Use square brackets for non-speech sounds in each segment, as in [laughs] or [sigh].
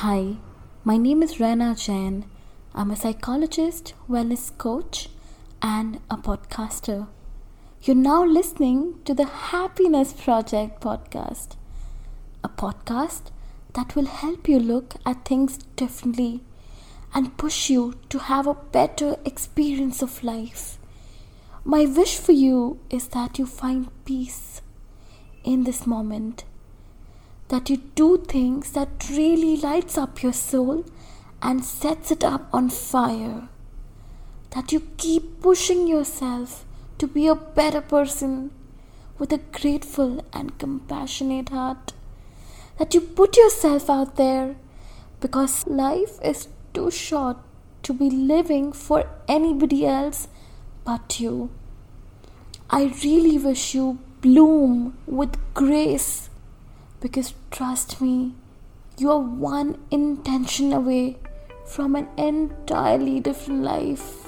Hi, my name is Rena Jain. I'm a psychologist, wellness coach, and a podcaster. You're now listening to the Happiness Project podcast, a podcast that will help you look at things differently and push you to have a better experience of life. My wish for you is that you find peace in this moment that you do things that really lights up your soul and sets it up on fire that you keep pushing yourself to be a better person with a grateful and compassionate heart that you put yourself out there because life is too short to be living for anybody else but you. I really wish you bloom with grace because trust me, you are one intention away from an entirely different life.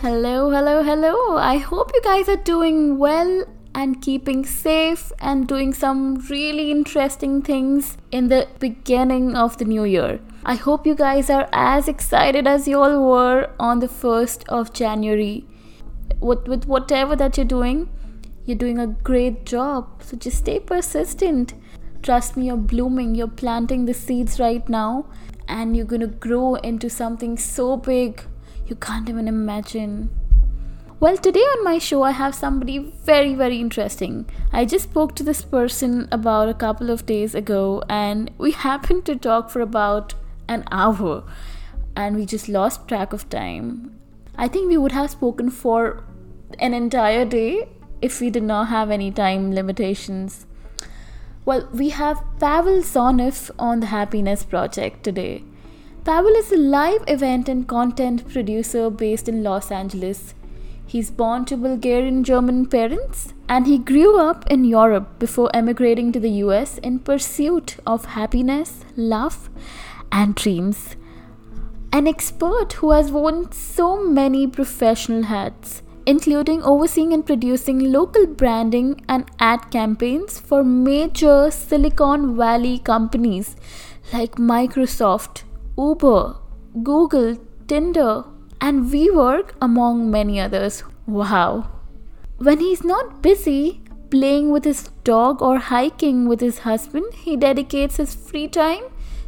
Hello, hello, hello. I hope you guys are doing well and keeping safe and doing some really interesting things in the beginning of the new year. I hope you guys are as excited as you all were on the 1st of January. With, with whatever that you're doing, you're doing a great job. So just stay persistent. Trust me, you're blooming. You're planting the seeds right now, and you're gonna grow into something so big you can't even imagine. Well, today on my show, I have somebody very, very interesting. I just spoke to this person about a couple of days ago, and we [laughs] happened to talk for about an hour, and we just lost track of time. I think we would have spoken for an entire day if we did not have any time limitations. Well, we have Pavel Zoneff on the Happiness Project today. Pavel is a live event and content producer based in Los Angeles. He's born to Bulgarian German parents and he grew up in Europe before emigrating to the US in pursuit of happiness, love, and dreams. An expert who has worn so many professional hats including overseeing and producing local branding and ad campaigns for major Silicon Valley companies like Microsoft, Uber, Google, Tinder, and WeWork, among many others. Wow. When he's not busy playing with his dog or hiking with his husband, he dedicates his free time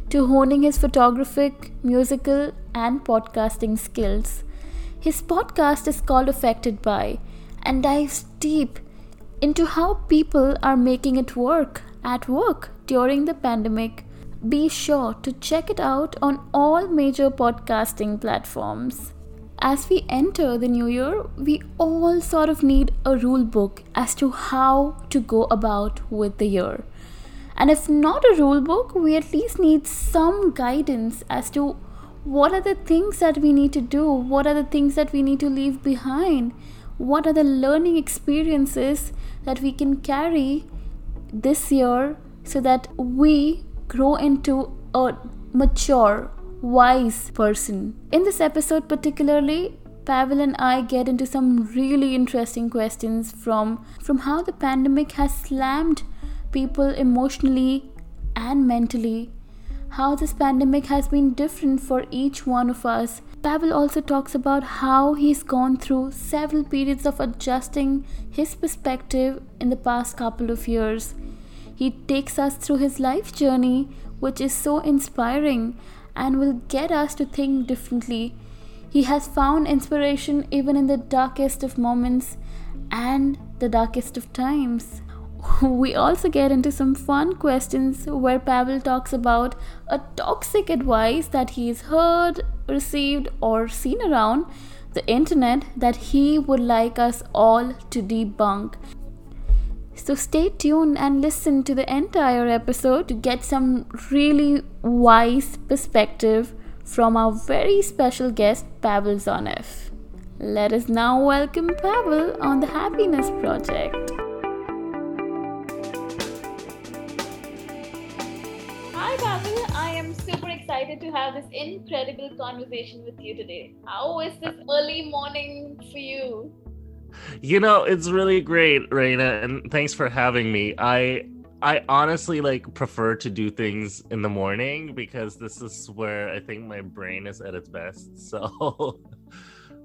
to honing his photographic, musical, and podcasting skills. His podcast is called Affected By and dives deep into how people are making it work at work during the pandemic. Be sure to check it out on all major podcasting platforms. As we enter the new year, we all sort of need a rule book as to how to go about with the year. And if not a rule book, we at least need some guidance as to what are the things that we need to do? What are the things that we need to leave behind? What are the learning experiences that we can carry this year so that we grow into a mature, wise person? In this episode, particularly, Pavel and I get into some really interesting questions from from how the pandemic has slammed people emotionally and mentally how this pandemic has been different for each one of us. Pavel also talks about how he's gone through several periods of adjusting his perspective in the past couple of years. He takes us through his life journey, which is so inspiring and will get us to think differently. He has found inspiration even in the darkest of moments and the darkest of times. [laughs] we also get into some fun questions where Pavel talks about a toxic advice that he's heard, received, or seen around the internet that he would like us all to debunk. So stay tuned and listen to the entire episode to get some really wise perspective from our very special guest Pavel Zoneff. Let us now welcome Pavel on the Happiness Project. Excited to have this incredible conversation with you today. How is this early morning for you? You know, it's really great, Reina, and thanks for having me. I I honestly like prefer to do things in the morning because this is where I think my brain is at its best. [laughs] So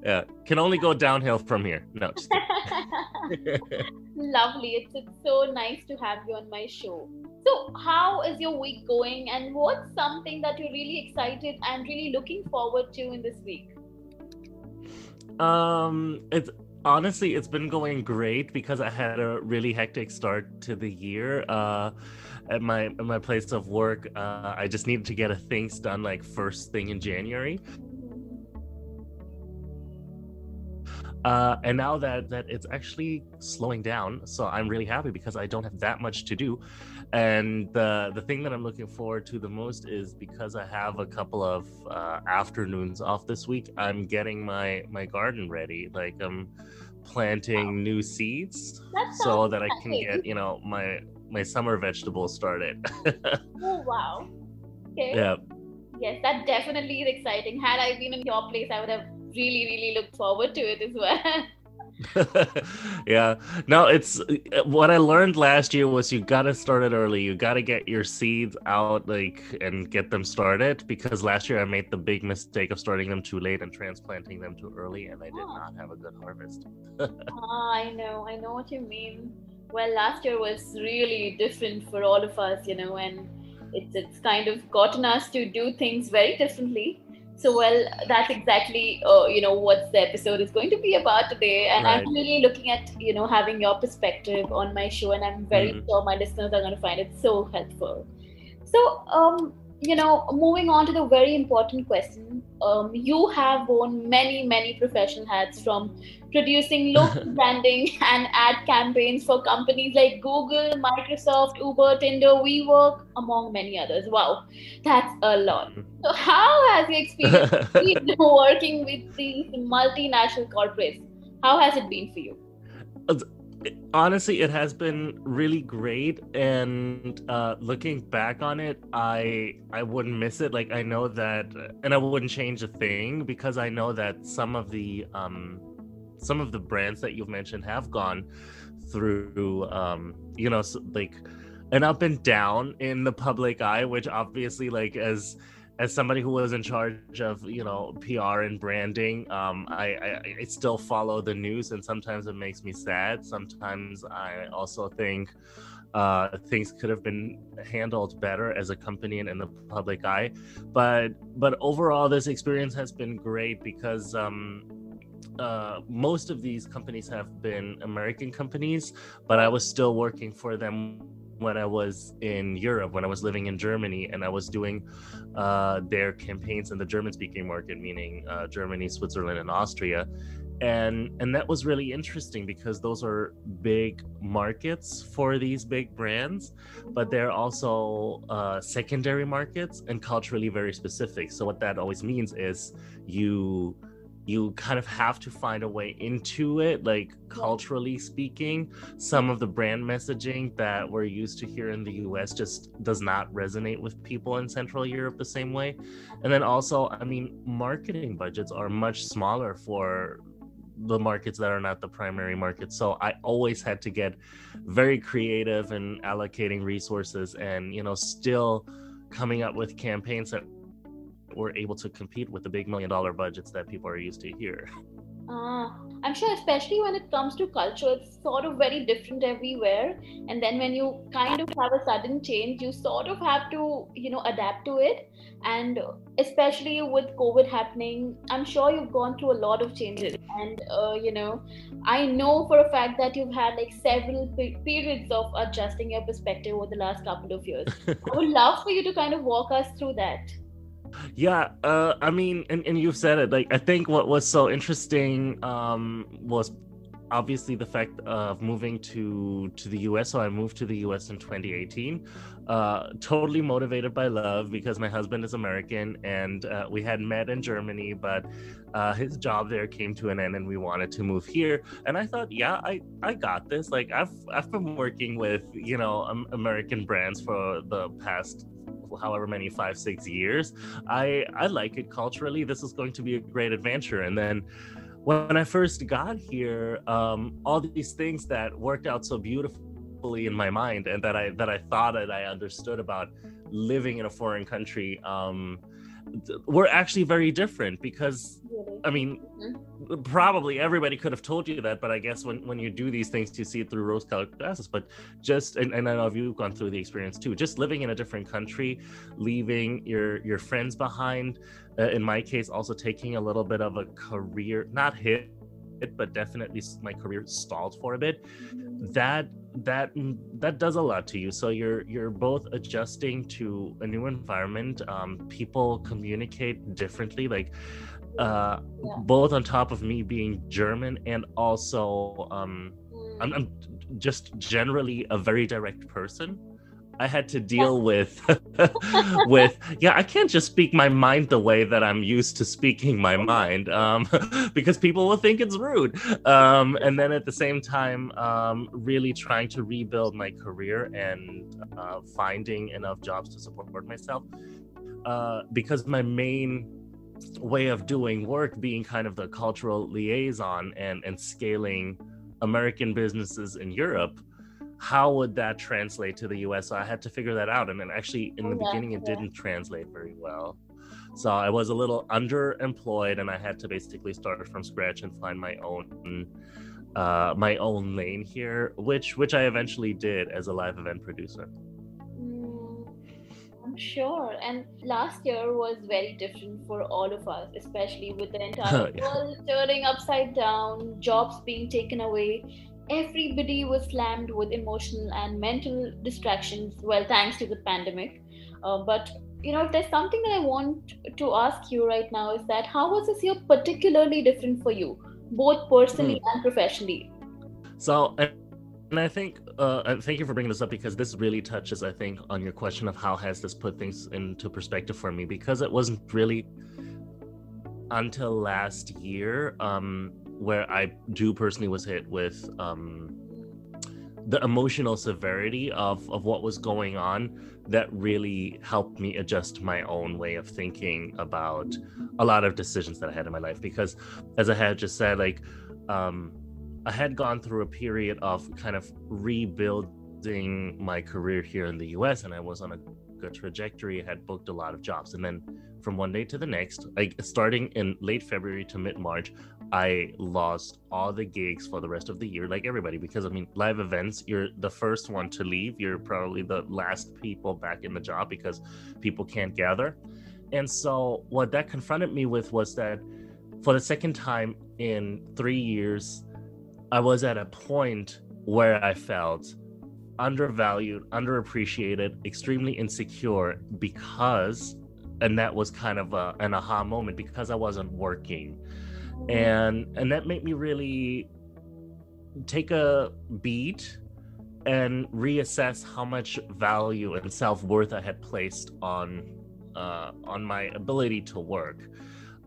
yeah, can only go downhill from here. No. [laughs] Lovely. It's, it's so nice to have you on my show. So, how is your week going, and what's something that you're really excited and really looking forward to in this week? Um, it's honestly it's been going great because I had a really hectic start to the year. Uh, at my at my place of work, uh, I just needed to get a things done like first thing in January. Uh, and now that that it's actually slowing down, so I'm really happy because I don't have that much to do. And the the thing that I'm looking forward to the most is because I have a couple of uh, afternoons off this week. I'm getting my my garden ready. Like I'm planting wow. new seeds so that I can get you know my my summer vegetables started. [laughs] oh wow! Okay. Yeah. Yes, that definitely is exciting. Had I been in your place, I would have really, really look forward to it as well. [laughs] yeah. No it's what i learned last year was you gotta start it early. You gotta get your seeds out like and get them started because last year i made the big mistake of starting them too late and transplanting them too early and i did oh. not have a good harvest. Oh, [laughs] i know. I know what you mean. Well last year was really different for all of us you know and it's it's kind of gotten us to do things very differently so, well, that's exactly uh, you know what the episode is going to be about today, and right. I'm really looking at you know having your perspective on my show, and I'm very mm-hmm. sure my listeners are going to find it so helpful. So, um, you know, moving on to the very important question, um, you have worn many, many professional hats from producing local [laughs] branding and ad campaigns for companies like Google, Microsoft, Uber, Tinder, WeWork, among many others. Wow, that's a lot. So, how has your experience [laughs] been working with these multinational corporates? How has it been for you? Honestly it has been really great and uh looking back on it i i wouldn't miss it. Like i know that and i wouldn't change a thing because i know that some of the um some of the brands that you've mentioned have gone through um you know like an up and down in the public eye which obviously like as as somebody who was in charge of you know PR and branding, um, I, I, I still follow the news, and sometimes it makes me sad. Sometimes I also think uh, things could have been handled better as a company and in the public eye. But but overall, this experience has been great because. Um, uh, most of these companies have been American companies, but I was still working for them when I was in Europe, when I was living in Germany, and I was doing uh, their campaigns in the German-speaking market, meaning uh, Germany, Switzerland, and Austria, and and that was really interesting because those are big markets for these big brands, but they're also uh, secondary markets and culturally very specific. So what that always means is you you kind of have to find a way into it like culturally speaking some of the brand messaging that we're used to here in the US just does not resonate with people in central Europe the same way. And then also i mean marketing budgets are much smaller for the markets that are not the primary market so i always had to get very creative in allocating resources and you know still coming up with campaigns that we're able to compete with the big million dollar budgets that people are used to here. Uh, I'm sure, especially when it comes to culture, it's sort of very different everywhere. And then when you kind of have a sudden change, you sort of have to, you know, adapt to it. And especially with COVID happening, I'm sure you've gone through a lot of changes. And, uh, you know, I know for a fact that you've had like several pe- periods of adjusting your perspective over the last couple of years. [laughs] I would love for you to kind of walk us through that. Yeah, uh, I mean, and, and you've said it. Like, I think what was so interesting um, was obviously the fact of moving to to the US. So I moved to the US in 2018, uh, totally motivated by love because my husband is American and uh, we had met in Germany, but uh, his job there came to an end and we wanted to move here. And I thought, yeah, I I got this. Like I've I've been working with you know um, American brands for the past however many five six years i i like it culturally this is going to be a great adventure and then when i first got here um, all these things that worked out so beautifully in my mind and that I that I thought that I understood about living in a foreign country um, were actually very different because I mean, probably everybody could have told you that, but I guess when, when you do these things, you see it through rose colored glasses. But just, and, and I know you've gone through the experience too, just living in a different country, leaving your, your friends behind, uh, in my case, also taking a little bit of a career, not hit, but definitely my career stalled for a bit. That that that does a lot to you so you're you're both adjusting to a new environment um, people communicate differently like uh, yeah. both on top of me being German and also um, mm. I'm, I'm, just generally a very direct person. I had to deal with [laughs] with yeah I can't just speak my mind the way that I'm used to speaking my mind um, [laughs] because people will think it's rude um, and then at the same time um, really trying to rebuild my career and uh, finding enough jobs to support myself uh, because my main way of doing work being kind of the cultural liaison and and scaling American businesses in Europe how would that translate to the US so I had to figure that out and then actually in the yeah, beginning it yeah. didn't translate very well so I was a little underemployed and I had to basically start from scratch and find my own uh, my own lane here which which I eventually did as a live event producer Mm, I'm sure. And last year was very different for all of us, especially with the entire [laughs] yeah. world turning upside down, jobs being taken away. Everybody was slammed with emotional and mental distractions. Well, thanks to the pandemic. Uh, but you know, if there's something that I want to ask you right now is that how was this year particularly different for you, both personally hmm. and professionally? So, and I think, uh, thank you for bringing this up because this really touches, I think, on your question of how has this put things into perspective for me because it wasn't really until last year um, where I do personally was hit with um, the emotional severity of, of what was going on that really helped me adjust my own way of thinking about a lot of decisions that I had in my life. Because as I had just said, like, um, I had gone through a period of kind of rebuilding my career here in the US and I was on a good trajectory, I had booked a lot of jobs. And then from one day to the next, like starting in late February to mid March, I lost all the gigs for the rest of the year, like everybody, because I mean, live events, you're the first one to leave. You're probably the last people back in the job because people can't gather. And so, what that confronted me with was that for the second time in three years, I was at a point where I felt undervalued, underappreciated, extremely insecure because, and that was kind of a, an aha moment because I wasn't working, and and that made me really take a beat and reassess how much value and self worth I had placed on uh, on my ability to work,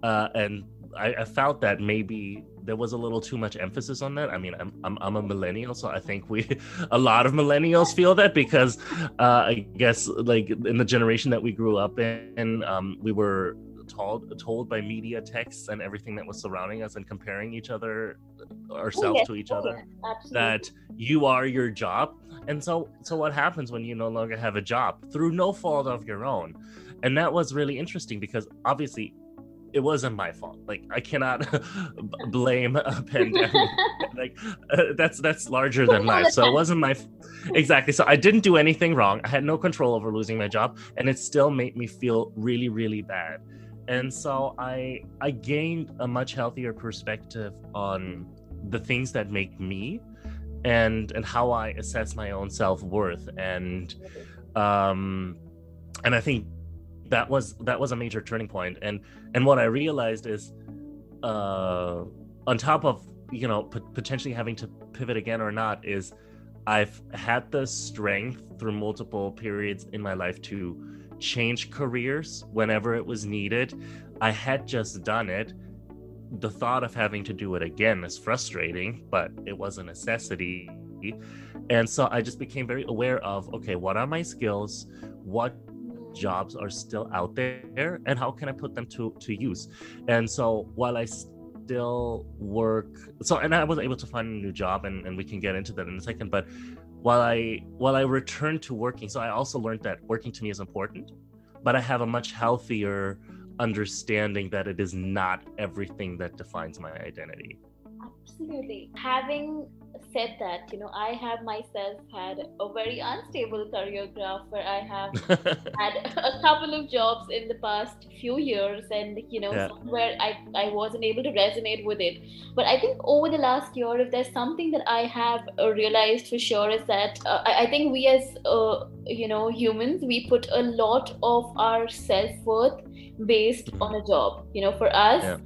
uh, and I, I felt that maybe there was a little too much emphasis on that. I mean, I'm, I'm, I'm a millennial, so I think we, [laughs] a lot of millennials feel that because uh, I guess like in the generation that we grew up in, um, we were told told by media texts and everything that was surrounding us and comparing each other ourselves to each other that you are your job and so so what happens when you no longer have a job through no fault of your own and that was really interesting because obviously it wasn't my fault. Like I cannot [laughs] blame a [laughs] pandemic. like uh, that's that's larger than life. So it wasn't my f- exactly. So I didn't do anything wrong. I had no control over losing my job, and it still made me feel really really bad. And so I I gained a much healthier perspective on the things that make me and and how I assess my own self-worth. And um and I think that was that was a major turning point. And and what i realized is uh on top of you know p- potentially having to pivot again or not is i've had the strength through multiple periods in my life to change careers whenever it was needed. I had just done it. The thought of having to do it again is frustrating but it was a necessity. And so i just became very aware of okay what are my skills? What jobs are still out there? And how can I put them to, to use? And so while I still work, so and I was able to find a new job and, and we can get into that in a second, but while I while I returned to working, so I also learned that working to me is important, but I have a much healthier understanding that it is not everything that defines my identity. Absolutely. Having said that, you know, I have myself had a very unstable career graph where I have [laughs] had a couple of jobs in the past few years, and you know, yeah. somewhere I I wasn't able to resonate with it. But I think over the last year, if there's something that I have uh, realized for sure is that uh, I, I, think we as uh, you know humans we put a lot of our self worth based on a job. You know, for us. Yeah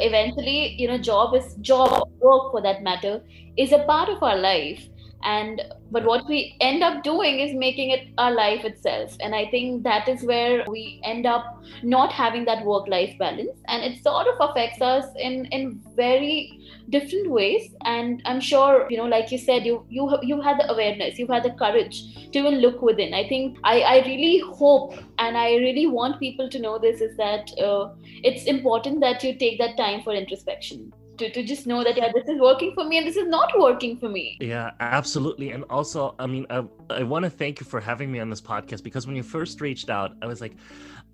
eventually you know job is job work for that matter is a part of our life and but what we end up doing is making it our life itself. And i think that is where we end up not having that work life balance. And it sort of affects us in in very different ways. And i'm sure you know like you said you you you had the awareness you had the courage to even look within. I think i i really hope and i really want people to know this is that uh, it's important that you take that time for introspection to, to just know that yeah this is working for me and this is not working for me. Yeah absolutely. And also i mean i, I want to thank you for having me on this podcast because when you first reached out i was like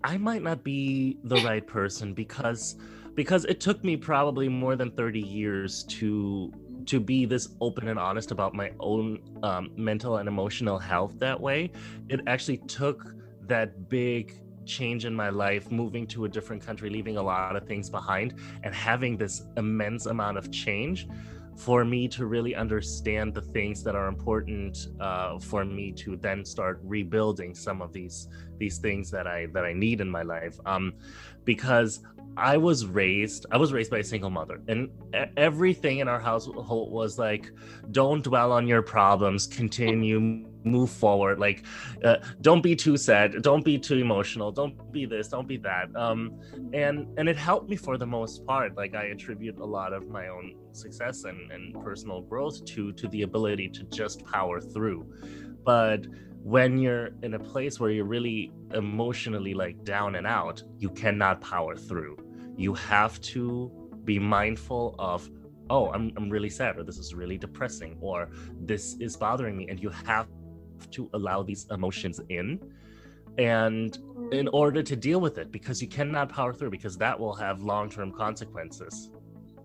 i might not be the [laughs] right person because because it took me probably more than 30 years to to be this open and honest about my own um, mental and emotional health that way. It actually took that big change in my life, moving to a different country, leaving a lot of things behind, and having this immense amount of change for me to really understand the things that are important uh, for me to then start rebuilding some of these these things that I that I need in my life. Um, because I was raised, I was raised by a single mother, and everything in our household was like, don't dwell on your problems, continue, move forward. Like, uh, don't be too sad, don't be too emotional, don't be this, don't be that. Um, and and it helped me for the most part. Like, I attribute a lot of my own success and, and personal growth to to the ability to just power through. But when you're in a place where you're really emotionally like down and out, you cannot power through. You have to be mindful of, oh, I'm, I'm really sad, or this is really depressing, or this is bothering me. And you have to allow these emotions in and in order to deal with it because you cannot power through because that will have long-term consequences.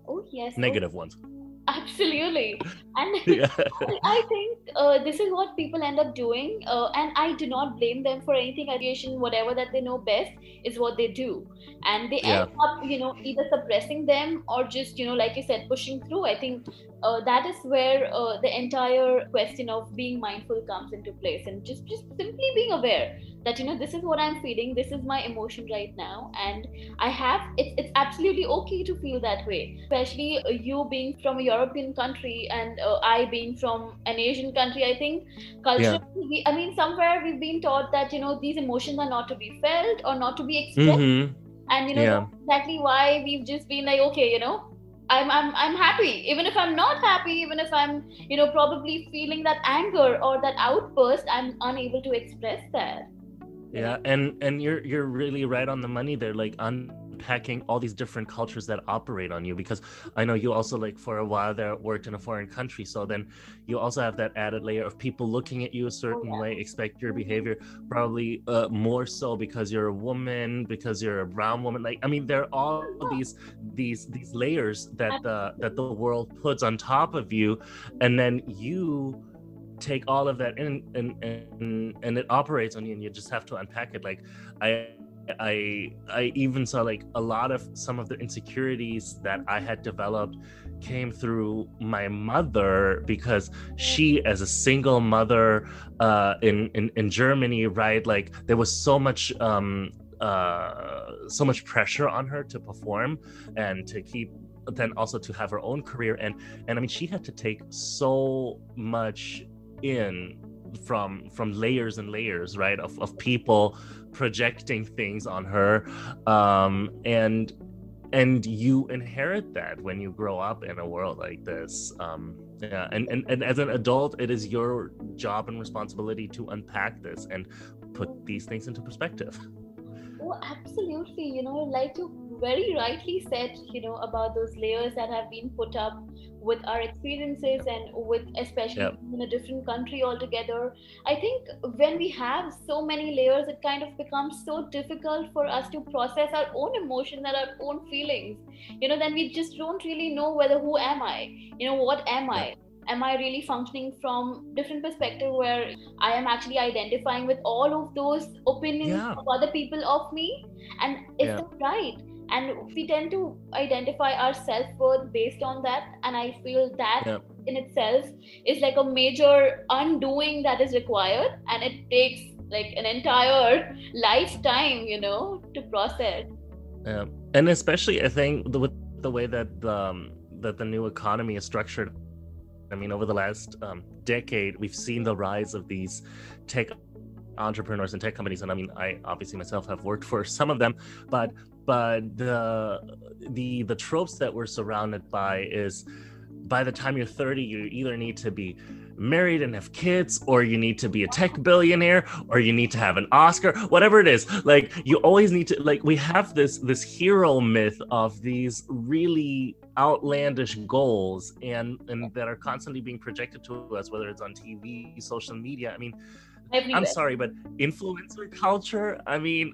Oh yes negative oh. ones. [laughs] Absolutely. And [laughs] yeah. [laughs] i think uh, this is what people end up doing uh, and i do not blame them for anything. Aviation whatever that they know best is what they do. And they yeah. end up you know either suppressing them or just you know like you said pushing through. I think uh, that is where uh, the entire question of being mindful comes into place and just just simply being aware that you know this is what i'm feeling this is my emotion right now and i have it's, it's absolutely okay to feel that way especially uh, you being from a european country and uh, i being from an asian country i think culturally yeah. we, i mean somewhere we've been taught that you know these emotions are not to be felt or not to be expressed mm-hmm. and you know yeah. exactly why we've just been like okay you know I'm, I'm i'm happy. Even if i'm not happy even if i'm you know probably feeling that anger or that outburst i'm unable to express that. Yeah and and you're you're really right on the money there. Like on unpacking all these different cultures that operate on you because i know you also like for a while there worked in a foreign country so then you also have that added layer of people looking at you a certain oh, yeah. way expect your behavior probably uh, more so because you're a woman because you're a brown woman like i mean there are all these these these layers that the that the world puts on top of you and then you take all of that in and, and and it operates on you and you just have to unpack it like i I I even saw like a lot of some of the insecurities that I had developed came through my mother because she as a single mother uh in in, in Germany right like there was so much um uh so much pressure on her to perform and to keep then also to have her own career. And and I mean she had to take so much in from from layers and layers right of, of people projecting things on her. Um and and you inherit that when you grow up in a world like this. Um yeah and, and and as an adult it is your job and responsibility to unpack this and put these things into perspective. Oh absolutely. You know like you very rightly said, you know, about those layers that have been put up with our experiences and with especially yep. in a different country altogether. I think when we have so many layers, it kind of becomes so difficult for us to process our own emotions and our own feelings. You know, then we just don't really know whether who am I? You know, what am I? am i really functioning from different perspective where i am actually identifying with all of those opinions yeah. of other people of me and is yeah. that right and we tend to identify our self-worth based on that. And i feel that yeah. in itself is like a major undoing that is required. And it takes like an entire lifetime you know to process. Yeah and especially i think the, with the way that um that the new economy is structured I mean, over the last um, decade, we've seen the rise of these tech entrepreneurs and tech companies, and I mean, I obviously myself have worked for [laughs] some of them, but but the the the tropes that we're surrounded by is by the time you're 30, you either need to be married and have kids, or you need to be a tech billionaire, or you need to have an Oscar, whatever it is. Like you always need to like we have this this hero myth of these really outlandish goals and and that are constantly being projected to us, whether it's on TV, social media. I mean, I'm sorry, but influencer culture. I mean,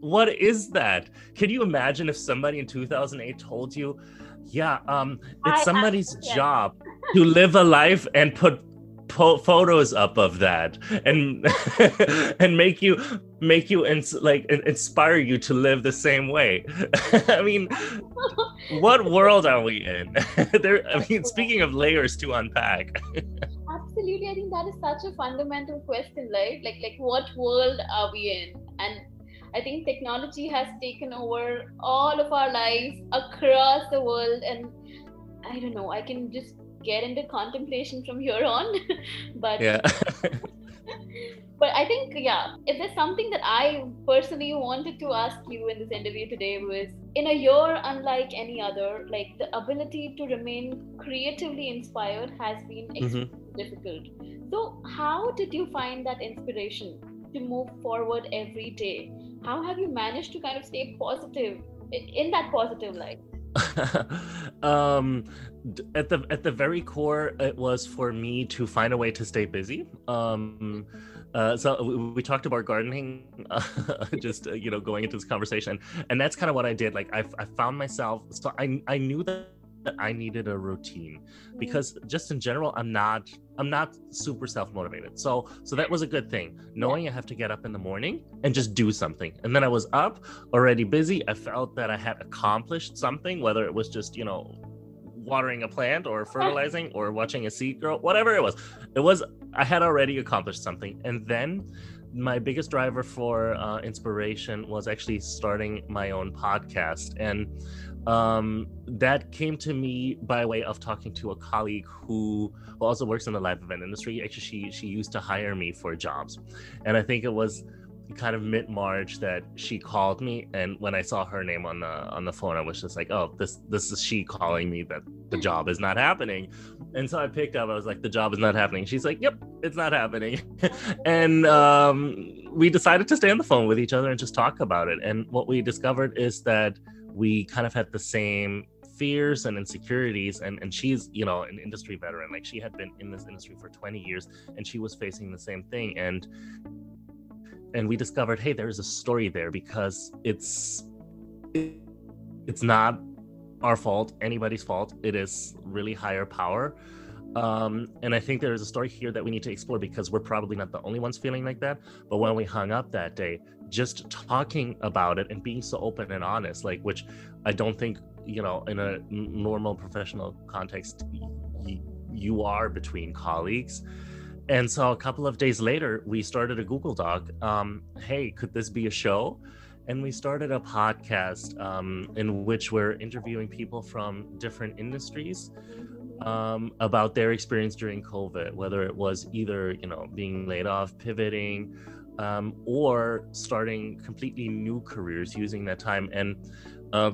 what is that? Can you imagine if somebody in 2008 told you? Yeah, um, it's somebody's job to live a life and put po- photos up of that and [laughs] and make you make you ins- like inspire you to live the same way. [laughs] I mean, what world are we in? [laughs] there. I mean, speaking of layers to unpack. Absolutely, I think that is such a fundamental question, right? Like, like what world are we in? And I think technology has taken over all of our lives across the world. And I don't know, I can just get into contemplation from here on. [laughs] but yeah. [laughs] but I think, yeah, if there's something that I personally wanted to ask you in this interview today was in a year unlike any other, like the ability to remain creatively inspired has been mm-hmm. extremely mm-hmm. difficult. So, how did you find that inspiration to move forward every day? How have you managed to kind of stay positive in that positive light? [laughs] Um at the at the very core it was for me to find a way to stay busy. Um uh, so we, we, talked about gardening uh, [laughs] just uh, you know going into this conversation and that's kind of what i did. Like I, I found myself so i i knew that I needed a routine mm-hmm. because just in general I'm not I'm not super self-motivated. So so that was a good thing. Knowing I have to get up in the morning and just do something. And then I was up, already busy. I felt that I had accomplished something whether it was just, you know, watering a plant or fertilizing or watching a seed grow, whatever it was. It was I had already accomplished something. And then my biggest driver for uh, inspiration was actually starting my own podcast and um, that came to me by way of talking to a colleague who, also works in the live event industry. Actually, she she used to hire me for jobs, and I think it was kind of mid March that she called me, and when I saw her name on the on the phone, I was just like, oh, this this is she calling me that the job is not happening, and so I picked up. I was like, the job is not happening. She's like, yep, it's not happening, [laughs] and um, we decided to stay on the phone with each other and just talk about it. And what we discovered is that we kind of had the same fears and insecurities and and she's you know an industry veteran. Like she had been in this industry for 20 years and she was facing the same thing and and we discovered hey there's a story there because it's it's not our fault anybody's fault. It is really higher power um, and I think there is a story here that we need to explore because we're probably not the only ones feeling like that. But when we hung up that day, just talking about it and being so open and honest, like, which I don't think, you know, in a normal professional context, y- you are between colleagues. And so a couple of days later, we started a Google Doc. Um, hey, could this be a show? And we started a podcast um, in which we're interviewing people from different industries um, about their experience during COVID, whether it was either you know being laid off, pivoting, um, or starting completely new careers using that time, and uh,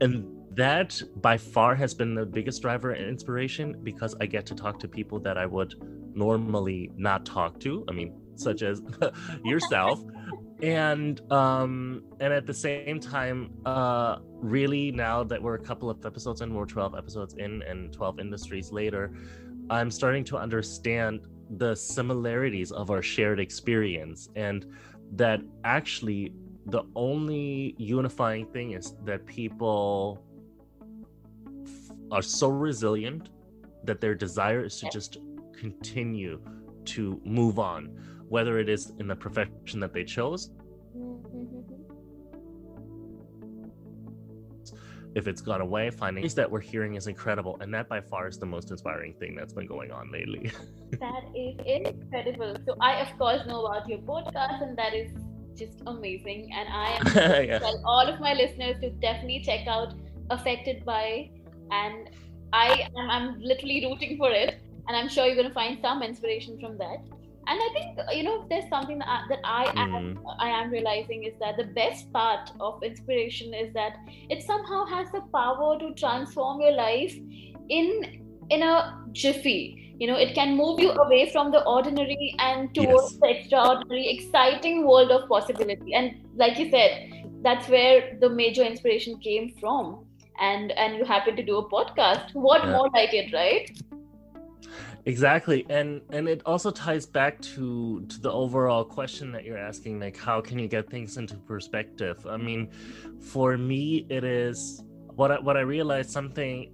and that by far has been the biggest driver and inspiration because I get to talk to people that I would normally not talk to. I mean, such as [laughs] yourself. [laughs] and um and at the same time uh really now that we're a couple of episodes in we're 12 episodes in and 12 industries later i'm starting to understand the similarities of our shared experience and that actually the only unifying thing is that people are so resilient that their desire is to just continue to move on whether it is in the profession that they chose. If it's gone away finding that we're hearing is incredible and that by far is the most inspiring thing that's been going on lately. [laughs] That is incredible. So i of course know about your podcast and that is just amazing and i am [laughs] yeah. tell all of my listeners to definitely check out affected by and i am i'm literally rooting for it and i'm sure you're going to find some inspiration from that and i think you know there's something that I, that I am mm. I am realizing is that the best part of inspiration is that it somehow has the power to transform your life in in a jiffy you know it can move you away from the ordinary and towards yes. the extraordinary exciting world of possibility and like you said that's where the major inspiration came from and and you happen to do a podcast what yeah. more like it right exactly and and it also ties back to to the overall question that you're asking like how can you get things into perspective? I mean for me it is what I, what i realized something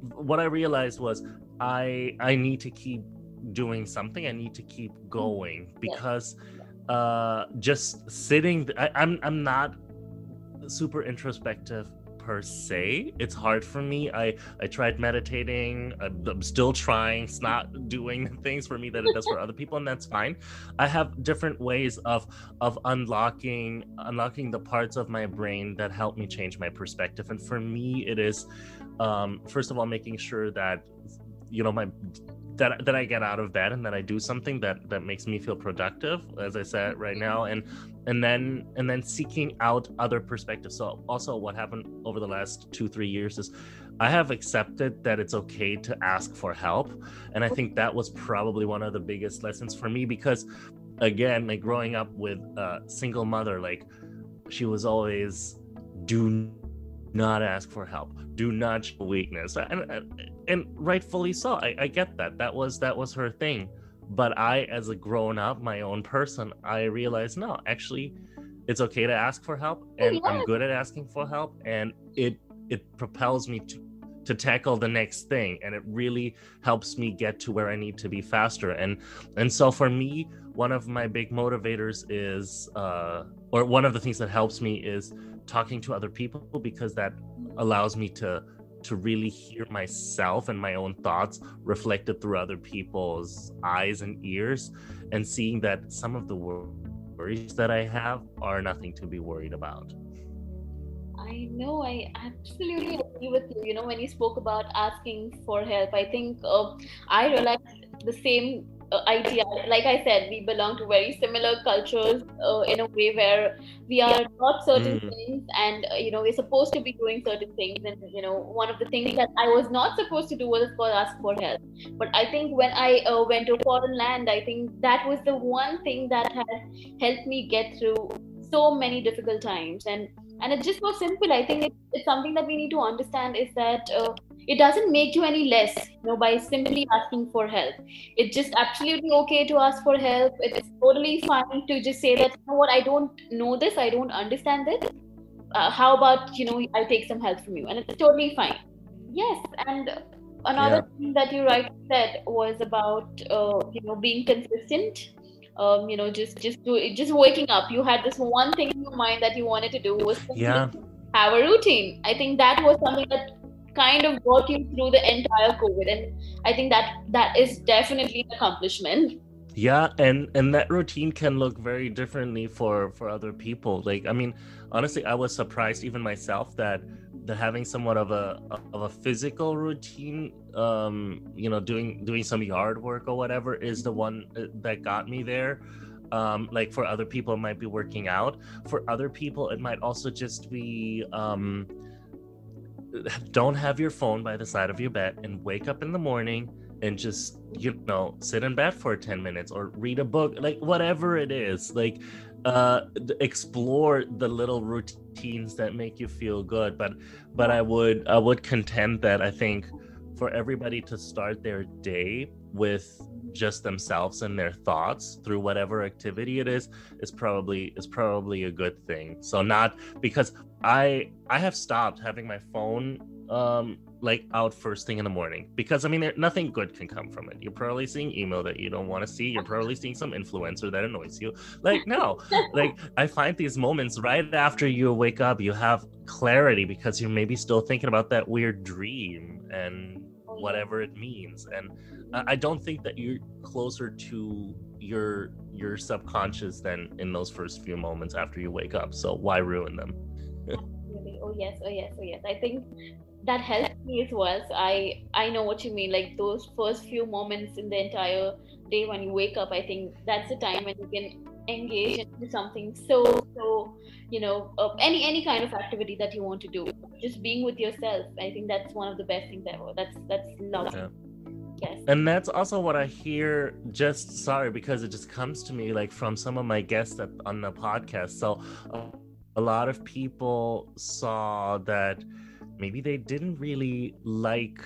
what i realized was i i need to keep doing something i need to keep going because uh just sitting I, i'm i'm not super introspective per se. It's hard for me. I I tried meditating. I'm still trying. It's not doing [laughs] things for me that it does for other people, and that's fine. I have different ways of of unlocking unlocking the parts of my brain that help me change my perspective. And for me, it is um, first of all making sure that you know my that that I get out of bed and that I do something that that makes me feel productive, as I said right now, and and then and then seeking out other perspectives. So also, what happened over the last two three years is I have accepted that it's okay to ask for help, and I think that was probably one of the biggest lessons for me because, again, like growing up with a single mother, like she was always do not ask for help. Do not show weakness. And, and rightfully so. I, I get that. That was that was her thing. But i as a grown up my own person i realized no actually it's okay to ask for help and i'm good at asking for help and it it propels me to to tackle the next thing and it really helps me get to where i need to be faster. And and so for me one of my big motivators is uh or one of the things that helps me is talking to other people because that allows me to to really hear myself and my own thoughts reflected through other people's eyes and ears and seeing that some of the worries that I have are nothing to be worried about. I know, I absolutely agree with you. You know, when you spoke about asking for help, I think uh, I realized the same uh, idea like i said we belong to very similar cultures uh, in a way where we are not certain mm. things and uh, you know we're supposed to be doing certain things and you know one of the things that i was not supposed to do was of course ask for help. But i think when i uh, went to foreign land i think that was the one thing that has helped me get through so many difficult times. And and it's just was simple i think it, it's something that we need to understand is that uh, it doesn't make you any less you know by simply asking for help. It's just absolutely okay to ask for help. It's totally fine to just say that you know what? I don't know this. I don't understand this uh, how about you know i take some help from you. And it's totally fine. Yes and another yeah. thing that you right said was about uh, you know being consistent um, you know just just do just waking up. You had this one thing in your mind that you wanted to do was yeah. have a routine. I think that was something that kind of got you through the entire covid and i think that that is definitely an accomplishment. Yeah and and that routine can look very differently for for other people. Like i mean honestly i was surprised even myself that that having somewhat of a of a physical routine um you know doing doing some yard work or whatever is the one uh, that got me there. Um like for other people it might be working out. For other people it might also just be um don't have your phone by the side of your bed and wake up in the morning and just you know sit in bed for 10 minutes or read a book like whatever it is. Like uh explore the little routines that make you feel good but but i would i would contend that i think for everybody to start their day with just themselves and their thoughts through whatever activity it is is probably is probably a good thing. So not because i i have stopped having my phone um like out first thing in the morning because I mean there, nothing good can come from it. You're probably seeing email that you don't want to see. You're probably seeing some influencer that annoys you. Like no, [laughs] like I find these moments right after you wake up, you have clarity because you're maybe still thinking about that weird dream and whatever it means. And I don't think that you're closer to your your subconscious than in those first few moments after you wake up. So why ruin them? [laughs] oh yes, oh yes, oh yes. I think that helps me as well. So I I know what you mean. Like those first few moments in the entire day when you wake up, I think that's the time when you can engage into something so so you know uh, any any kind of activity that you want to do. Just being with yourself. I think that's one of the best things ever. That's that's lovely. Yeah. Yes. And that's also what I hear. Just sorry because it just comes to me like from some of my guests that, on the podcast. So uh, a lot of people saw that maybe they didn't really like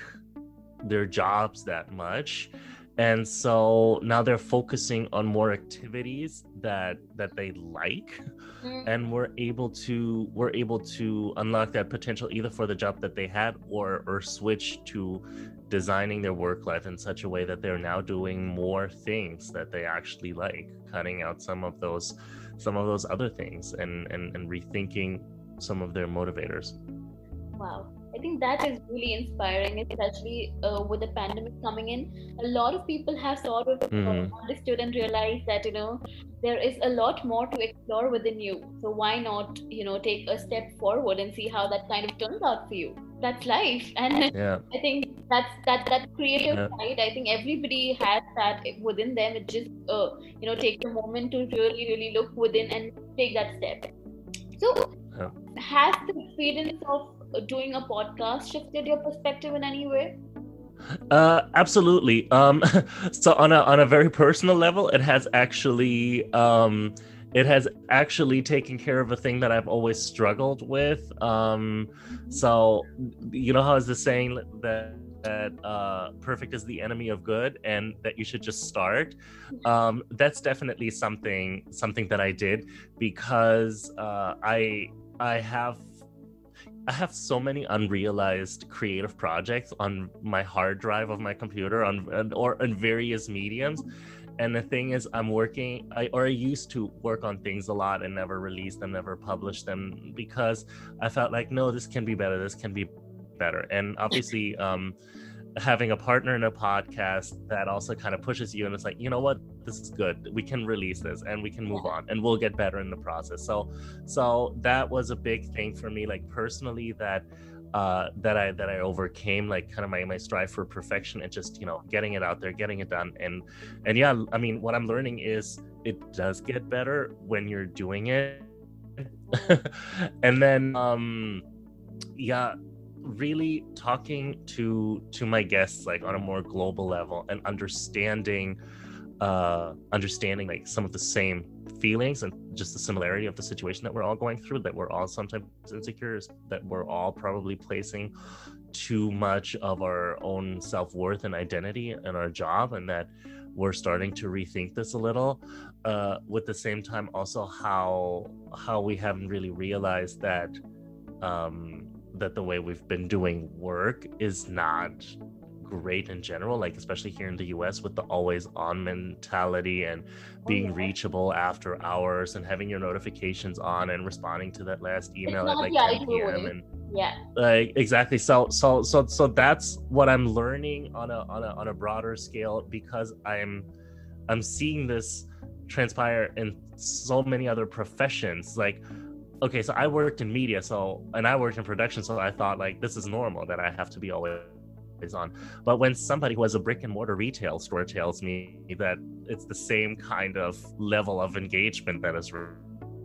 their jobs that much and so now they're focusing on more activities that that they like mm-hmm. and we're able to we're able to unlock that potential either for the job that they had or or switch to designing their work life in such a way that they're now doing more things that they actually like cutting out some of those some of those other things and and, and rethinking some of their motivators Wow. I think that is really inspiring, especially uh, with the pandemic coming in. A lot of people have sort of mm-hmm. understood and realized that, you know, there is a lot more to explore within you. So why not, you know, take a step forward and see how that kind of turns out for you? That's life. [laughs] And yeah. I think that's that that creative yeah. side. I think everybody has that within them. It just, uh, you know, take a moment to really, really look within and take that step. So, yeah. has the experience of doing a podcast shifted your perspective in any way? Uh, absolutely. Um, [laughs] so on a on a very personal level, it has actually um, it has actually taken care of a thing that I've always struggled with. Um, so you know how is the saying that that uh, perfect is the enemy of good and that you should just start um, that's definitely something something that i did because uh, i i have I have so many unrealized creative projects on my hard drive of my computer on or on various mediums. And the thing is, I'm working, I or I used to work on things a lot and never release them, never publish them because I felt like, no, this can be better. This can be better. And obviously, um, having a partner in a podcast that also kind of pushes you and it's like you know what? This is good. We can release this and we can move on and we'll get better in the process. So so that was a big thing for me like personally that uh that i that i overcame like kind of my my strive for perfection and just you know getting it out there getting it done. And and yeah i mean what i'm learning is it does get better when you're doing it. [laughs] And then um yeah really talking to to my guests like on a more global level and understanding uh understanding like some of the same feelings and just the similarity of the situation that we're all going through that we're all sometimes insecure that we're all probably placing too much of our own self-worth and identity in our job and that we're starting to rethink this a little uh with the same time also how how we haven't really realized that um that the way we've been doing work is not great in general like especially here in the US with the always on mentality and being oh, yeah. reachable after hours and having your notifications on and responding to that last email at like 10 p.m. and yeah like exactly so so so so that's what I'm learning on a on a on a broader scale because I'm I'm seeing this transpire in so many other professions like okay, so I worked in media, so and I worked in production, so I thought like this is normal that I have to be always on. But when somebody who has a brick and mortar retail store tells me that it's the same kind of level of engagement that is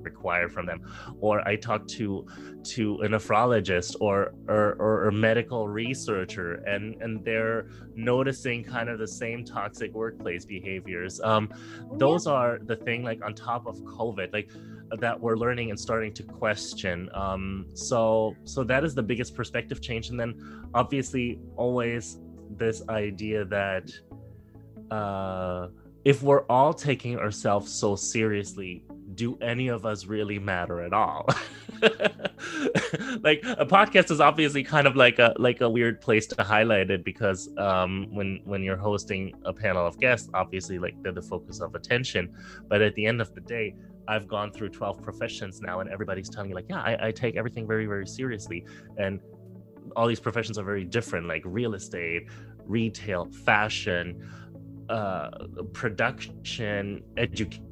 required from them or i talk to to a nephrologist or or, or a medical researcher and and they're noticing kind of the same toxic workplace behaviors um those are the thing like on top of covid like that we're learning and starting to question. Um so so that is the biggest perspective change. And then obviously always this idea that uh if we're all taking ourselves so seriously do any of us really matter at all? [laughs] Like a podcast is obviously kind of like a like a weird place to highlight it because um when when you're hosting a panel of guests obviously like they're the focus of attention. But at the end of the day i've gone through 12 professions now and everybody's telling me like yeah I, I take everything very very seriously. And all these professions are very different like real estate retail fashion uh production education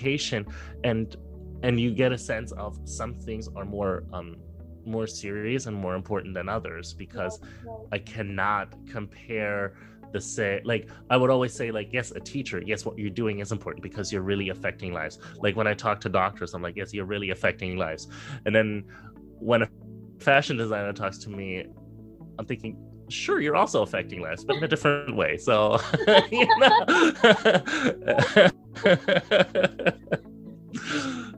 education and and you get a sense of some things are more um more serious and more important than others because i cannot compare the say like i would always say like yes a teacher yes what you're doing is important because you're really affecting lives. Like when i talk to doctors i'm like yes you're really affecting lives. And then when a fashion designer talks to me i'm thinking sure you're also affecting lives but in a different way. So [laughs] you know [laughs]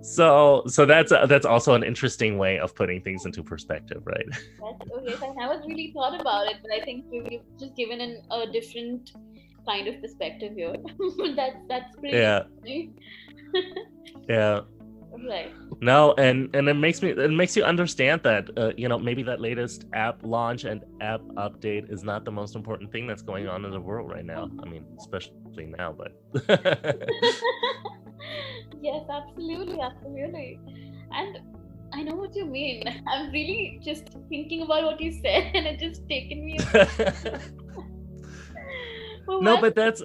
so so that's uh, that's also an interesting way of putting things into perspective right? [laughs] That's okay i haven't really thought about it but i think we've just given an, a different kind of perspective here. [laughs] That's that's pretty yeah. [laughs] yeah. Right. No and and it makes me it makes you understand that uh, you know maybe that latest app launch and app update is not the most important thing that's going on in the world right now. I mean especially now but yes absolutely absolutely. And i know what you mean. I'm really just thinking about what you said [laughs] and it just taken me [laughs] no but that's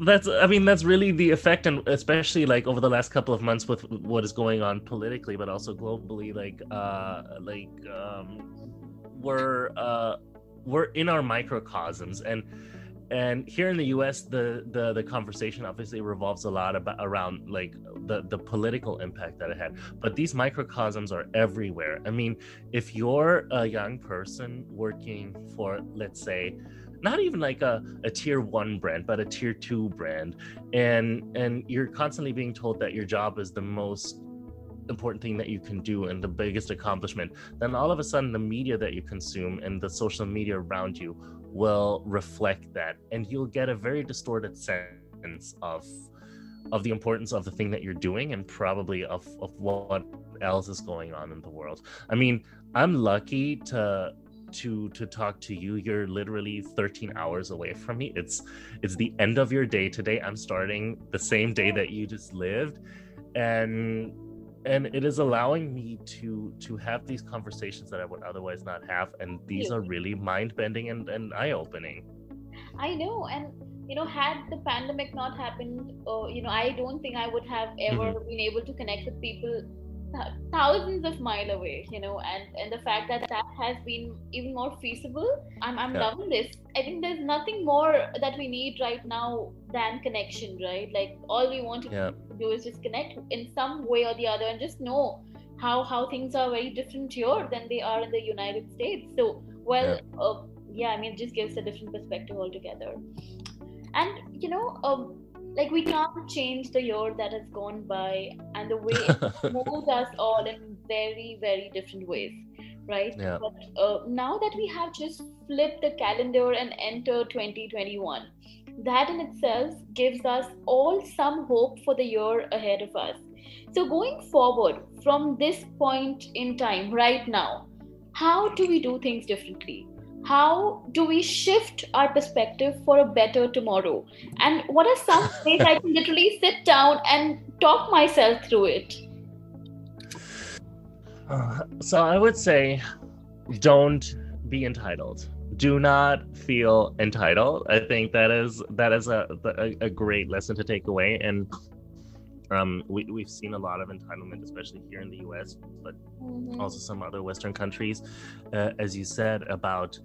that's i mean that's really the effect and especially like over the last couple of months with what is going on politically but also globally like uh like um we're uh we're in our microcosms and and here in the US the the the conversation obviously revolves a lot about around like the the political impact that it had. But these microcosms are everywhere. I mean if you're a young person working for let's say not even like a, a tier one brand but a tier two brand and and you're constantly being told that your job is the most important thing that you can do and the biggest accomplishment then all of a sudden the media that you consume and the social media around you will reflect that. And you'll get a very distorted sense of of the importance of the thing that you're doing and probably of, of what else is going on in the world. I mean i'm lucky to to to talk to you. You're literally 13 hours away from me. It's it's the end of your day today. I'm starting the same day that you just lived. And and it is allowing me to to have these conversations that i would otherwise not have and these are really mind-bending and, and eye-opening i know and you know had the pandemic not happened uh, you know i don't think i would have ever mm-hmm. been able to connect with people thousands of mile away you know and and the fact that that has been even more feasible i'm, I'm yeah. loving this. I think there's nothing more that we need right now than connection right? Like all we want to yeah. do is just connect in some way or the other and just know how how things are very different here than they are in the united states. So well yeah, uh, yeah i mean it just gives a different perspective altogether. And you know um, like we can't change the year that has gone by and the way it [laughs] moves us all in very very different ways right? Yeah. but uh, now that we have just flipped the calendar and enter 2021 that in itself gives us all some hope for the year ahead of us. So going forward from this point in time right now how do we do things differently how do we shift our perspective for a better tomorrow? And what are some [laughs] ways I can literally sit down and talk myself through it? Uh, so I would say don't be entitled. Do not feel entitled. I think that is that is a a, a great lesson to take away and um, we, we've seen a lot of entitlement, especially here in the US, but mm-hmm. also some other Western countries, uh, as you said, about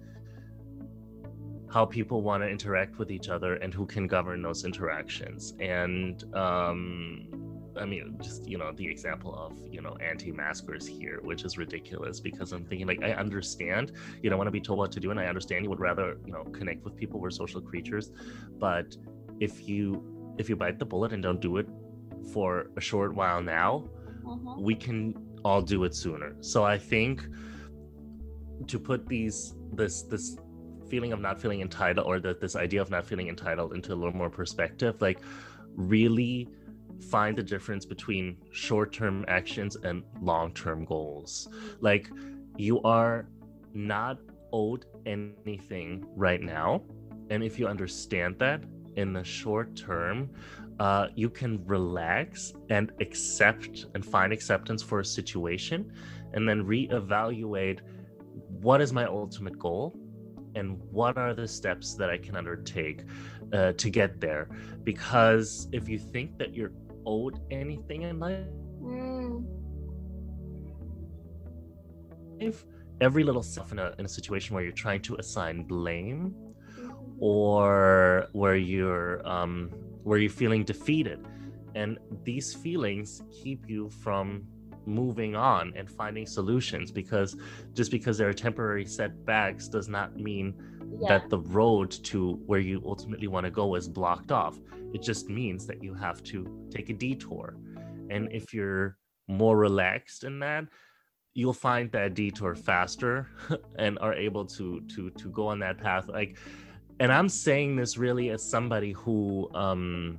how people want to interact with each other and who can govern those interactions. And um, I mean, just you know, the example of you know anti-maskers here, which is ridiculous because I'm thinking like I understand you don't want to be told what to do, and I understand you would rather you know connect with people. We're social creatures, but if you if you bite the bullet and don't do it for a short while now, uh-huh. we can all do it sooner. So I think to put these this this feeling of not feeling entitled or that this idea of not feeling entitled into a little more perspective, like really find the difference between short-term actions and long-term goals. Like you are not owed anything right now. And if you understand that in the short term, uh, you can relax and accept and find acceptance for a situation and then reevaluate what is my ultimate goal and what are the steps that I can undertake uh, to get there. Because if you think that you're owed anything in life, mm. if every little stuff in a, in a situation where you're trying to assign blame. Or where you're um, where you're feeling defeated. And these feelings keep you from moving on and finding solutions because just because there are temporary setbacks does not mean yeah. that the road to where you ultimately want to go is blocked off. It just means that you have to take a detour. And if you're more relaxed in that, you'll find that detour faster [laughs] and are able to to to go on that path like and I'm saying this really as somebody who, um,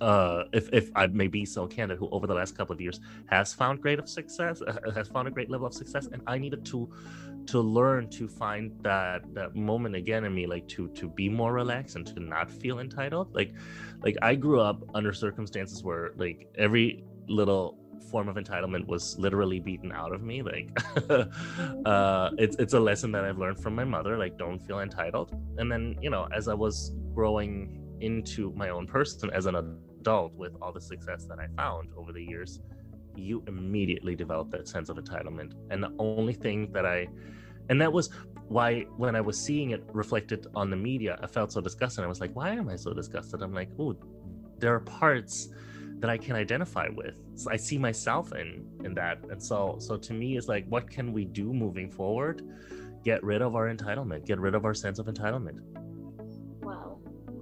uh, if if I may be so candid, who over the last couple of years has found great of success, uh, has found a great level of success, and I needed to to learn to find that that moment again in me, like to to be more relaxed and to not feel entitled. Like, like I grew up under circumstances where like every little form of entitlement was literally beaten out of me like [laughs] uh, it's it's a lesson that i've learned from my mother like don't feel entitled. And then you know as i was growing into my own person as an adult with all the success that i found over the years you immediately develop that sense of entitlement. And the only thing that i and that was why when i was seeing it reflected on the media i felt so disgusted. I was like why am i so disgusted? I'm like oh there are parts that I can identify with. So I see myself in in that. And so so to me it's like what can we do moving forward? Get rid of our entitlement, get rid of our sense of entitlement. Wow.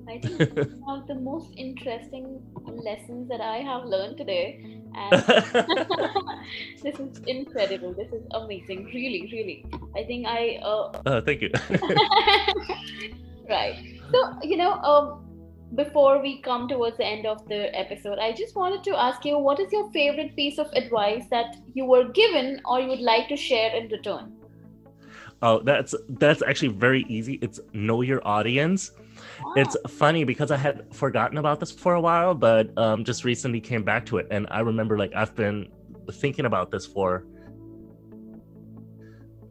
I think [laughs] one of the most interesting lessons that I have learned today. And [laughs] this is incredible. This is amazing. Really, really. I think I uh, uh thank you. [laughs] right. So, you know, um before we come towards the end of the episode, I just wanted to ask you what is your favorite piece of advice that you were given or you would like to share in return? Oh, that's that's actually very easy. It's know your audience. Ah. It's funny because I had forgotten about this for a while, but um, just recently came back to it, and I remember like I've been thinking about this for,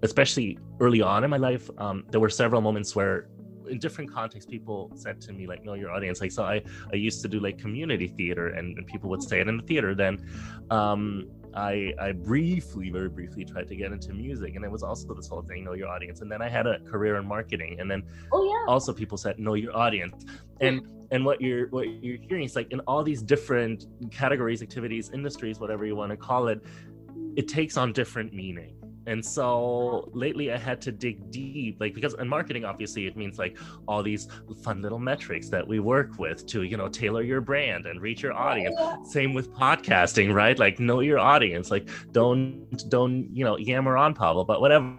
especially early on in my life. Um, there were several moments where in different contexts people said to me like know your audience like so i i used to do like community theater and, and people would say it in the theater then um I, I briefly, very briefly tried to get into music, and it was also this whole thing, know your audience. And then I had a career in marketing, and then oh, yeah. also people said know your audience. And and what you're what you're hearing is like in all these different categories, activities, industries, whatever you want to call it, it takes on different meaning and so lately I had to dig deep, like because in marketing, obviously, it means like all these fun little metrics that we work with to, you know, tailor your brand and reach your audience. Yeah. Same with podcasting, right? Like know your audience. Like don't don't, you know, yammer on Pavel, but whatever.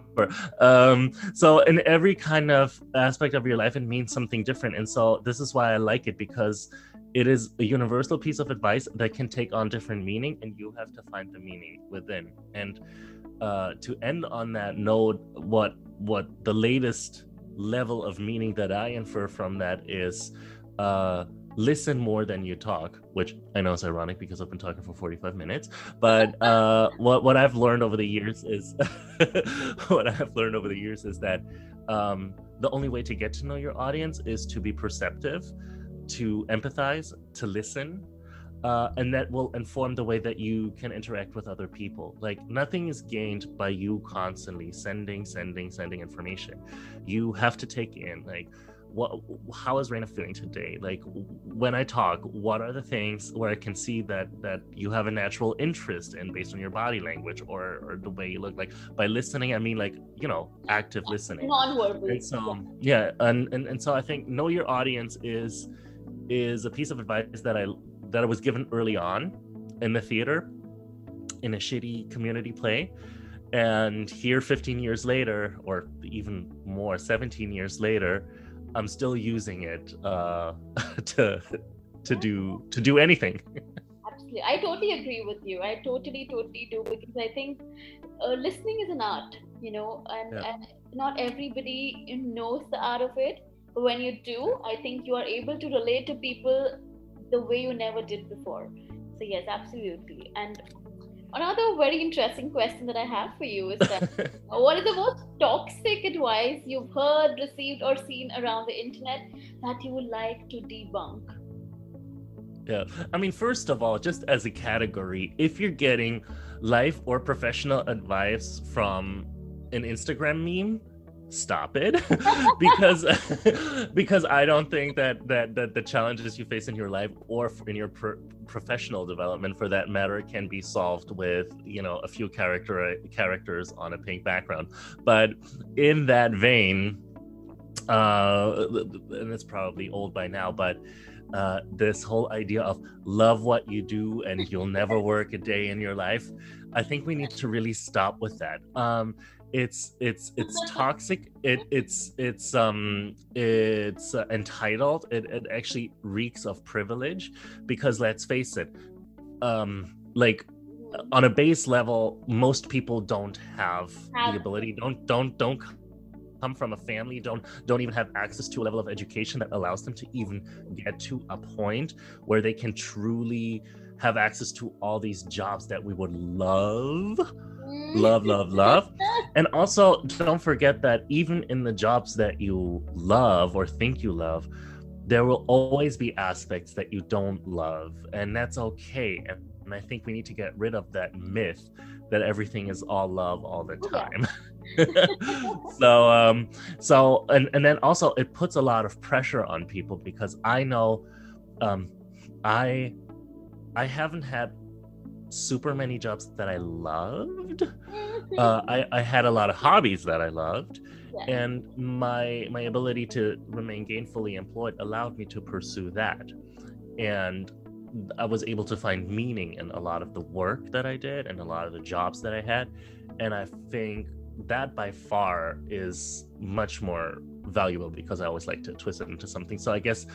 Um, so in every kind of aspect of your life, it means something different. And so this is why I like it because it is a universal piece of advice that can take on different meaning and you have to find the meaning within. And uh, to end on that note, what what the latest level of meaning that I infer from that is uh, listen more than you talk, which I know is ironic because I've been talking for 45 minutes. But uh, [laughs] what what I've learned over the years is [laughs] what I've learned over the years is that um, the only way to get to know your audience is to be perceptive, to empathize, to listen, uh, and that will inform the way that you can interact with other people. Like nothing is gained by you constantly sending, sending, sending information. You have to take in like what how is Raina feeling today? Like when I talk, what are the things where I can see that that you have a natural interest in based on your body language or or the way you look? Like by listening, I mean like you know active listening. Non-verbal. And so yeah, and, and and so I think know your audience is is a piece of advice that I that I was given early on in the theater in a shitty community play. And here 15 years later or even more 17 years later i'm still using it uh [laughs] to to do to do anything. [laughs] Absolutely. I totally agree with you. I totally totally do because i think uh, listening is an art you know and, yeah. and not everybody knows the art of it. But when you do i think you are able to relate to people the way you never did before. So yes absolutely. And Another very interesting question that I have for you is that [laughs] uh, what is the most toxic advice you've heard, received, or seen around the internet that you would like to debunk? Yeah, I mean, first of all, just as a category, if you're getting life or professional advice from an Instagram meme, stop it. [laughs] Because [laughs] because i don't think that that that the challenges you face in your life or in your professional development for that matter can be solved with you know a few character characters on a pink background. But in that vein uh and it's probably old by now but uh, this whole idea of love what you do and you'll never work a day in your life i think we need to really stop with that. Um, it's it's it's toxic. It it's it's um it's uh, entitled. It, it actually reeks of privilege because let's face it um like on a base level most people don't have the ability don't don't don't come from a family don't don't even have access to a level of education that allows them to even get to a point where they can truly have access to all these jobs that we would love. Love love love. [laughs] And also don't forget that even in the jobs that you love or think you love there will always be aspects that you don't love. And that's okay. And, and i think we need to get rid of that myth that everything is all love all the time. [laughs] So um so and and then also it puts a lot of pressure on people because i know um i i haven't had super many jobs that I loved. Mm-hmm. Uh, I, I had a lot of hobbies that I loved, yeah. and my my ability to remain gainfully employed allowed me to pursue that, and I was able to find meaning in a lot of the work that I did and a lot of the jobs that I had, and I think that by far is much more valuable because I always like to twist it into something. So I guess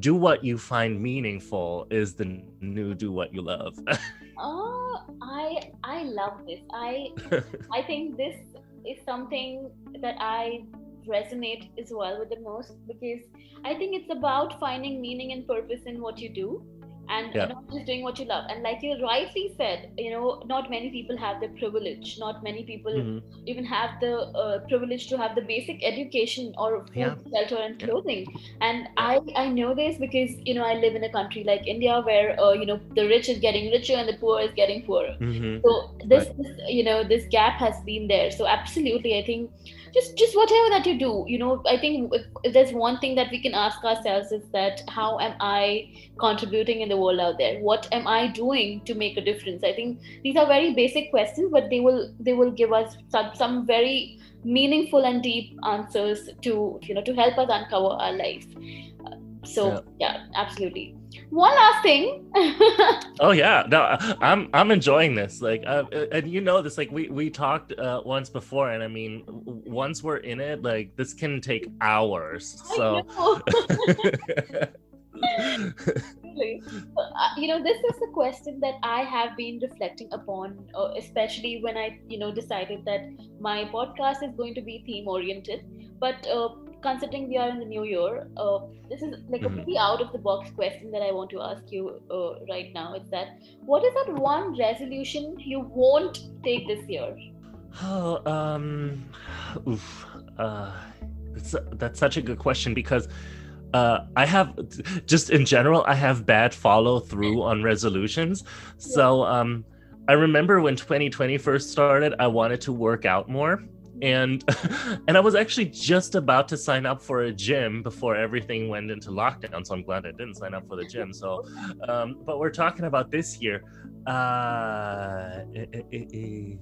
do what you find meaningful is the new do what you love. [laughs] oh, I I love this. I [laughs] I think this is something that I resonate as well with the most because I think it's about finding meaning and purpose in what you do and yeah. not just doing what you love and like you rightly said you know not many people have the privilege not many people mm-hmm. even have the uh, privilege to have the basic education or food yeah. shelter and clothing and i i know this because you know i live in a country like india where uh, you know the rich is getting richer and the poor is getting poorer mm-hmm. so this, right. this you know this gap has been there so absolutely i think just just whatever that you do you know i think if, if, there's one thing that we can ask ourselves is that how am i contributing in the world out there? What am i doing to make a difference? I think these are very basic questions but they will they will give us some, some very meaningful and deep answers to you know to help us uncover our life so yeah. yeah absolutely. One last thing. [laughs] Oh yeah. No i'm i'm enjoying this. Like uh, and you know this like we we talked uh, once before and i mean once we're in it like this can take hours so. [laughs] Really. Uh, you know this is the question that i have been reflecting upon uh, especially when i you know decided that my podcast is going to be theme oriented but uh, considering we are in the new year, uh, this is like a mm-hmm. pretty out of the box question that I want to ask you uh, right now. Is that what is that one resolution you won't take this year? Oh, um, oof, uh, that's, that's such a good question because uh, I have just in general, I have bad follow through on resolutions. So, um, I remember when 2020 first started, I wanted to work out more and [laughs] and I was actually just about to sign up for a gym before everything went into lockdown. So I'm glad I didn't sign up for the gym. So, um, but we're talking about this year. Uh, it, it, it,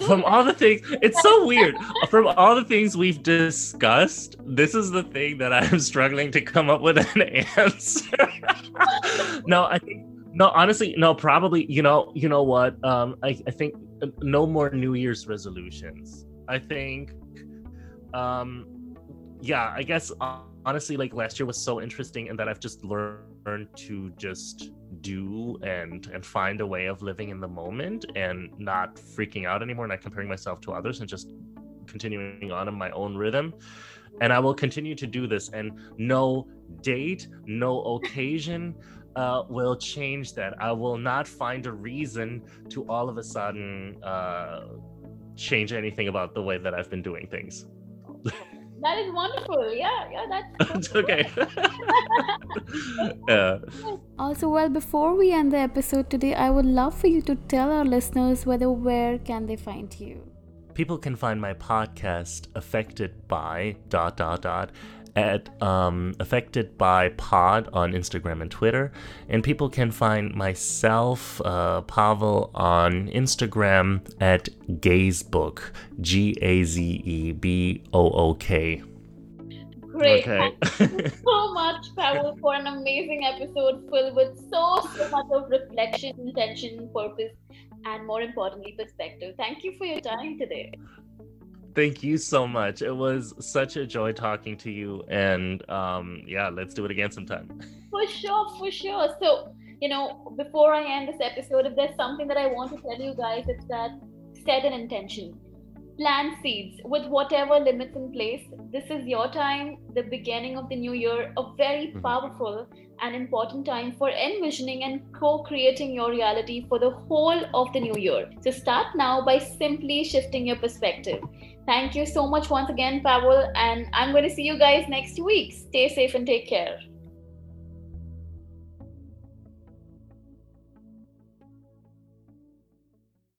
from all the things it's so weird [laughs] from all the things we've discussed this is the thing that i'm struggling to come up with an answer [laughs] no i think no honestly no probably you know you know what um i, I think no more new year's resolutions. I think um yeah i guess honestly like last year was so interesting and that i've just learned to just do and and find a way of living in the moment and not freaking out anymore not comparing myself to others and just continuing on in my own rhythm. And i will continue to do this. And no date no occasion uh, will change that i will not find a reason to all of a sudden uh, change anything about the way that i've been doing things [laughs] that is wonderful. Yeah, yeah, that's [laughs] it's okay. yeah. [laughs] Also, well, before we end the episode today, I would love for you to tell our listeners whether where can they find you. People can find my podcast affected by dot dot dot at um, Affected by Pod on Instagram and Twitter. And people can find myself, uh, Pavel, on Instagram at Gazebook, G A Z E B O O K. Great. Okay. Thank you so much, Pavel, for an amazing episode filled with so, so much of reflection, intention, purpose, and more importantly, perspective. Thank you for your time today. Thank you so much. It was such a joy talking to you. And um, yeah, let's do it again sometime. For sure, for sure. So, you know, before I end this episode, if there's something that I want to tell you guys, it's that set an intention. Plant seeds with whatever limits in place. This is your time, the beginning of the new year, a very mm-hmm. powerful and important time for envisioning and co creating your reality for the whole of the new year. So start now by simply shifting your perspective. Thank you so much once again, Pavel, and I'm going to see you guys next week. Stay safe and take care.